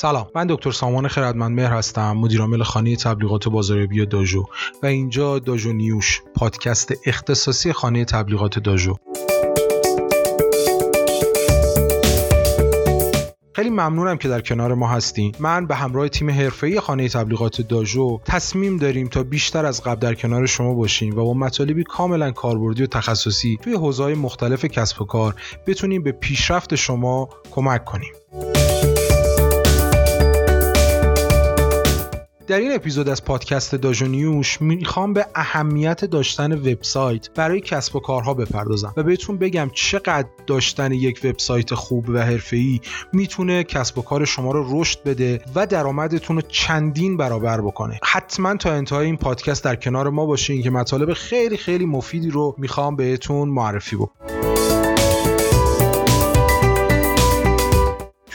سلام من دکتر سامان خردمند مهر هستم مدیرعامل خانه تبلیغات بازاریابی داژو و اینجا داژو نیوش پادکست اختصاصی خانه تبلیغات داژو. خیلی ممنونم که در کنار ما هستین. من به همراه تیم حرفه‌ای خانه تبلیغات داژو تصمیم داریم تا بیشتر از قبل در کنار شما باشیم و با مطالبی کاملا کاربردی و تخصصی توی حوزه‌های مختلف کسب و کار بتونیم به پیشرفت شما کمک کنیم. در این اپیزود از پادکست داژو نیوش می‌خوام به اهمیت داشتن وبسایت برای کسب و کارها بپردازم و بهتون بگم چقدر داشتن یک وبسایت خوب و حرفه‌ای می‌تونه کسب و کار شما رو رشد بده و درآمدتون رو چندین برابر بکنه. حتما تا انتهای این پادکست در کنار ما باشین که مطالب خیلی خیلی مفیدی رو می‌خوام بهتون معرفی بکنم.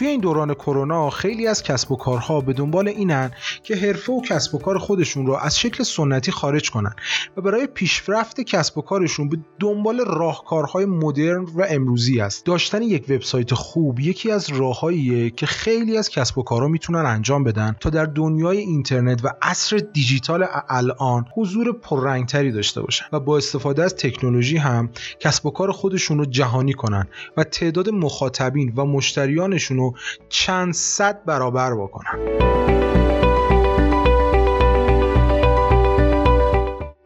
توی این دوران کرونا خیلی از کسب و کارها به دنبال اینن که حرفه و کسب و کار خودشون رو از شکل سنتی خارج کنن و برای پیشرفت کسب و کارشون به دنبال راهکارهای مدرن و امروزی است. داشتن یک وبسایت خوب یکی از راههاییه که خیلی از کسب و کارها می‌تونن انجام بدن تا در دنیای اینترنت و عصر دیجیتال الان حضور پررنگتری داشته باشن و با استفاده از تکنولوژی هم کسب و کار خودشون رو جهانی کنن و تعداد مخاطبین و مشتریانشون رو چند صد برابر بکنن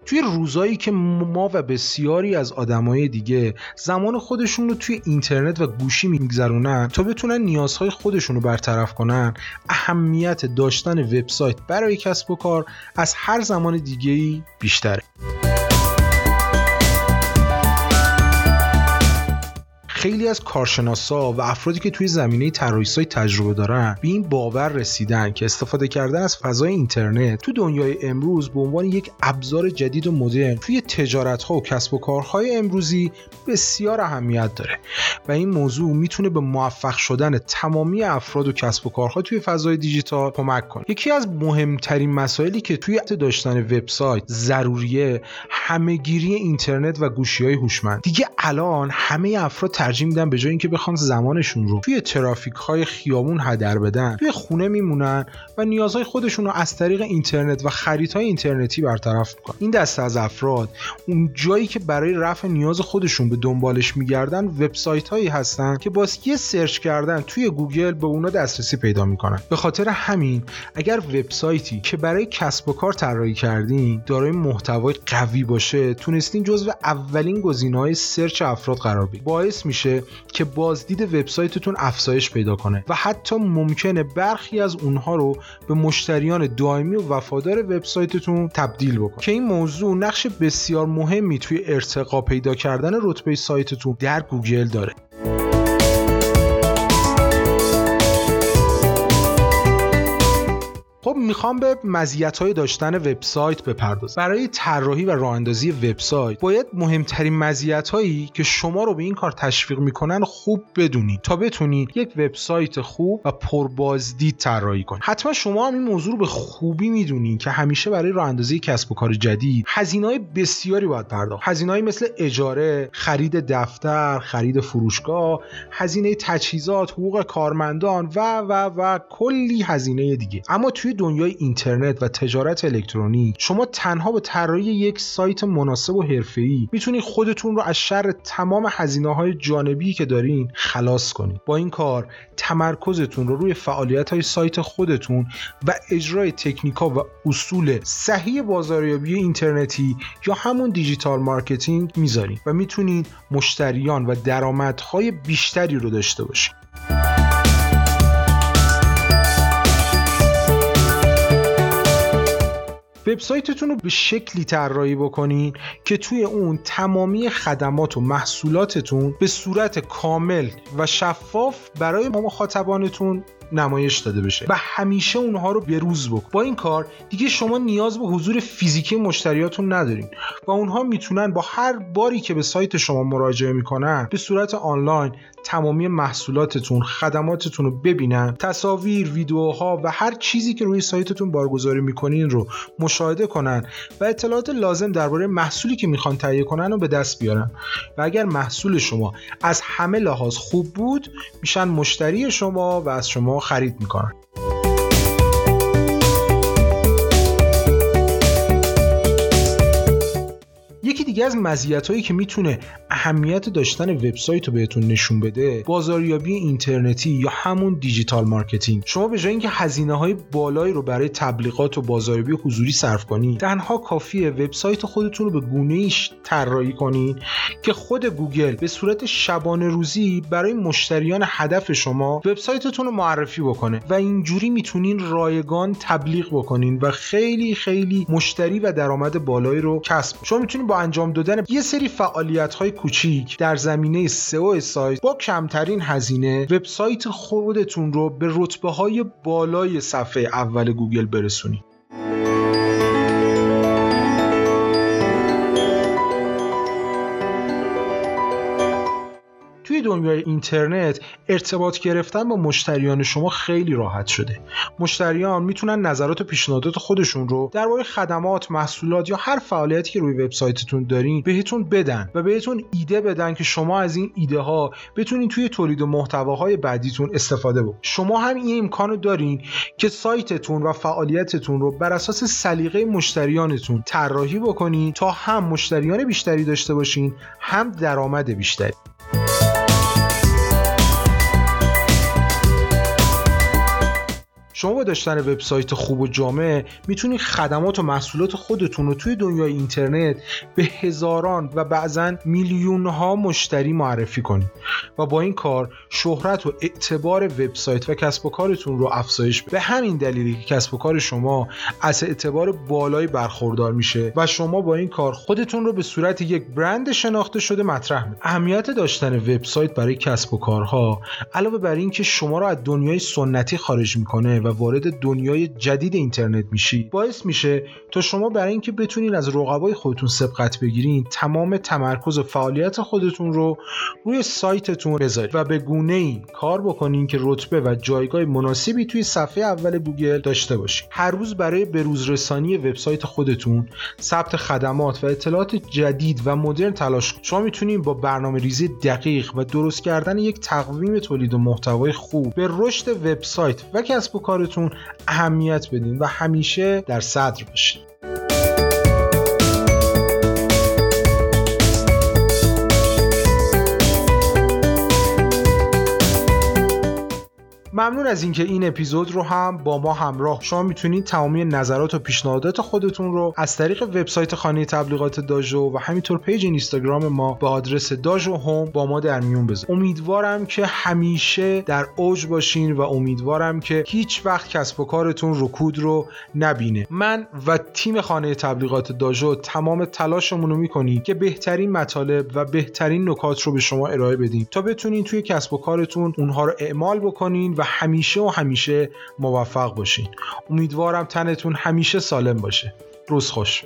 توی روزایی که ما و بسیاری از آدمای دیگه زمان خودشون رو توی اینترنت و گوشی میگذرونن تا بتونن نیازهای خودشون رو برطرف کنن اهمیت داشتن وبسایت برای کسب و کار از هر زمان دیگه بیشتره. خیلی از کارشناسا و افرادی که توی زمینه طراحی سایت تجربه دارن به این باور رسیدن که استفاده کردن از فضای اینترنت تو دنیای امروز به عنوان یک ابزار جدید و مدرن توی تجارت ها و کسب و کارهای امروزی بسیار اهمیت داره. و این موضوع می‌تونه به موفق شدن تمامی افراد و کسب و کارها توی فضای دیجیتال کمک کنه. یکی از مهمترین مسائلی که توی داشتن وبسایت ضروریه همهگیری اینترنت و گوشی های هوشمند. دیگه الان همه افراد ترجیح میدن به جای اینکه بخوان زمانشون رو توی ترافیک های خیابون هدر بدن توی خونه میمونن و نیازهای خودشون رو از طریق اینترنت و خریدهای اینترنتی برطرف می‌کنن این دسته از افراد اون جایی که برای رفع نیاز خودشون به دنبالش میگردن وبسایت هایی هستن که با یه search کردن توی گوگل به اونا دسترسی پیدا می‌کنن. به خاطر همین اگر وبسایتی که برای کسب و کار طراحی کردین دارای محتوای قوی باشه تونستین جزو اولین گزینه‌های search افراد قرار بگیرید باعث میشه که بازدید وبسایتتون افزایش پیدا کنه و حتی ممکنه برخی از اونها رو به مشتریان دائمی و وفادار وبسایتتون تبدیل بکنه. که این موضوع نقش بسیار مهمی توی ارتقا پیدا کردن رتبه سایتتون در گوگل داره. می‌خوام به های داشتن وبسایت بپردازم. برای طراحی و راه اندازی وبسایت باید مهمترین هایی که شما رو به این کار تشویق می‌کنن خوب بدونید تا بتونید یک وبسایت خوب و پربازدید طراحی کنید. حتما شما هم این موضوع رو به خوبی می‌دونید که همیشه برای راه اندازی کسب و کار جدید های بسیاری باید پرداخت. هزینه‌ای مثل اجاره خرید دفتر خرید فروشگاه هزینه تجهیزات حقوق کارمندان و و و کلی هزینه دیگه. اما توی دنیای اینترنت و تجارت الکترونیک شما تنها با طراحی یک سایت مناسب و حرفه‌ای می‌تونید خودتون رو از شر تمام هزینه های جانبی که دارین خلاص کنید. با این کار تمرکزتون رو روی فعالیت های سایت خودتون و اجرای تکنیکا و اصول صحیح بازاریابی اینترنتی یا همون digital marketing می‌ذارین و می‌تونید مشتریان و درآمدهای بیشتری رو داشته باشید وبسایتتون رو به شکلی طراحی بکنین که توی اون تمامی خدمات و محصولاتتون به صورت کامل و شفاف برای مخاطبانتون نمایش داده بشه و همیشه اونها رو بروز بکن. با این کار دیگه شما نیاز به حضور فیزیکی مشتریاتون ندارین و اونها می‌تونن با هر باری که به سایت شما مراجعه می‌کنن به صورت آنلاین تمامی محصولاتتون خدماتتون رو ببینن. تصاویر ویدیوها و هر چیزی که روی سایتتون بارگذاری می‌کنین رو مشاهده کنن و اطلاعات لازم درباره محصولی که می‌خوان تهیه کنن رو به دست بیارن. و اگر محصول شما از همه لحاظ خوب بود میشن مشتری شما و از شما خرید می‌کنن. دیگه از مزیتایی که می‌تونه اهمیت داشتن وبسایت رو بهتون نشون بده بازاریابی اینترنتی یا همون digital marketing. شما به جای اینکه هزینه های بالایی رو برای تبلیغات و بازاریابی حضوری صرف کنید تنها کافیه وبسایت خودتون رو به گونه ایش طراحی کنید که خود گوگل به صورت شبانه روزی برای مشتریان هدف شما وبسایتتون رو معرفی بکنه و اینجوری می‌تونین رایگان تبلیغ بکنین و خیلی خیلی مشتری و درآمد بالایی رو کسب شما می‌تونید با انجام دادن یه سری فعالیت های کوچیک در زمینه سئو سایت با کمترین هزینه وبسایت خودتون رو به رتبه های بالای صفحه اول گوگل برسونید. دنیای اینترنت ارتباط گرفتن با مشتریان شما خیلی راحت شده. مشتریان می‌تونن نظرات و پیشنهادات خودشون رو درباره خدمات محصولات یا هر فعالیتی که روی وبسایتتون دارین بهتون بدن و بهتون ایده بدن که شما از این ایده ها بتونین توی تولید محتواهای بعدیتون استفاده بکنید شما هم این امکانو دارین که سایتتون و فعالیتتون رو بر اساس سلیقه مشتریانتون طراحی بکنین تا هم مشتریان بیشتری داشته باشین هم درآمد بیشتری. شما با داشتن وبسایت خوب و جامع می‌تونید خدمات و محصولات خودتون رو توی دنیای اینترنت به هزاران و بعضا میلیون ها مشتری معرفی کنید و با این کار شهرت و اعتبار وبسایت و کسب و کارتون رو افزایش به همین دلیلی که کسب و کار شما از اعتبار بالایی برخوردار میشه و شما با این کار خودتون رو به صورت یک برند شناخته شده مطرح می‌کنید اهمیت داشتن وبسایت برای کسب و کارها علاوه بر اینکه شما رو از دنیای سنتی خارج می‌کنه و وارد دنیای جدید اینترنت میشی. باعث میشه تا شما برای اینکه بتونین از رقبای خودتون سبقت بگیرین تمام تمرکز و فعالیت خودتون رو روی سایتتون بذارید و به گونه ای کار بکنین که رتبه و جایگاه مناسبی توی صفحه اول گوگل داشته باشین. هر روز برای بروز رسانی وبسایت خودتون ثبت خدمات و اطلاعات جدید و مدرن تلاش کنید شما می‌تونید با برنامه ریزی دقیق و درست کردن یک تقویم تولید و محتوای خوب به رشد وبسایت و کسب و کار کارتون اهمیت بدین و همیشه در صدر باشین. ممنون از اینکه این اپیزود رو هم با ما همراه. شما می‌تونید تمامی نظرات و پیشنهادات خودتون رو از طریق وبسایت خانه تبلیغات داژو و همینطور پیج اینستاگرام ما به آدرس داژو هوم با ما در میون بذارید. امیدوارم که همیشه در اوج باشین و امیدوارم که هیچ وقت کسب و کارتون رکود رو نبینه. من و تیم خانه تبلیغات داژو تمام تلاشمون رو می‌کنیم که بهترین مطالب و بهترین نکات رو به شما ارائه بدیم. تا بتونین توی کسب و کارتون اونها رو اعمال بکنین و همیشه و همیشه موفق باشین. امیدوارم تنتون همیشه سالم باشه. روز خوش.